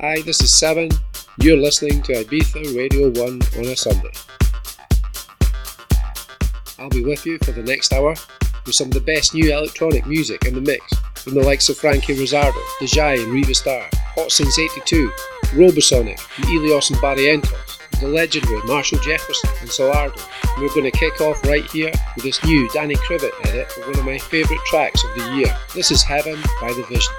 Hi, this is Seven. You're listening to Ibiza Radio 1 on a Sunday. I'll be with you for the next hour with some of the best new electronic music in the mix from the likes of Franky Rizardo, Dejai and Riva Starr, Hot Since 82, Robosonic, Illyus and Barrientos, the legendary Marshall Jefferson and Solardo. We're going to kick off right here with this new Danny Krivit edit of one of my favourite tracks of the year. This is Heaven by The Vision.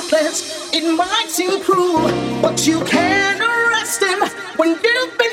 darkness. It might seem cruel, but you can't arrest him when you've been.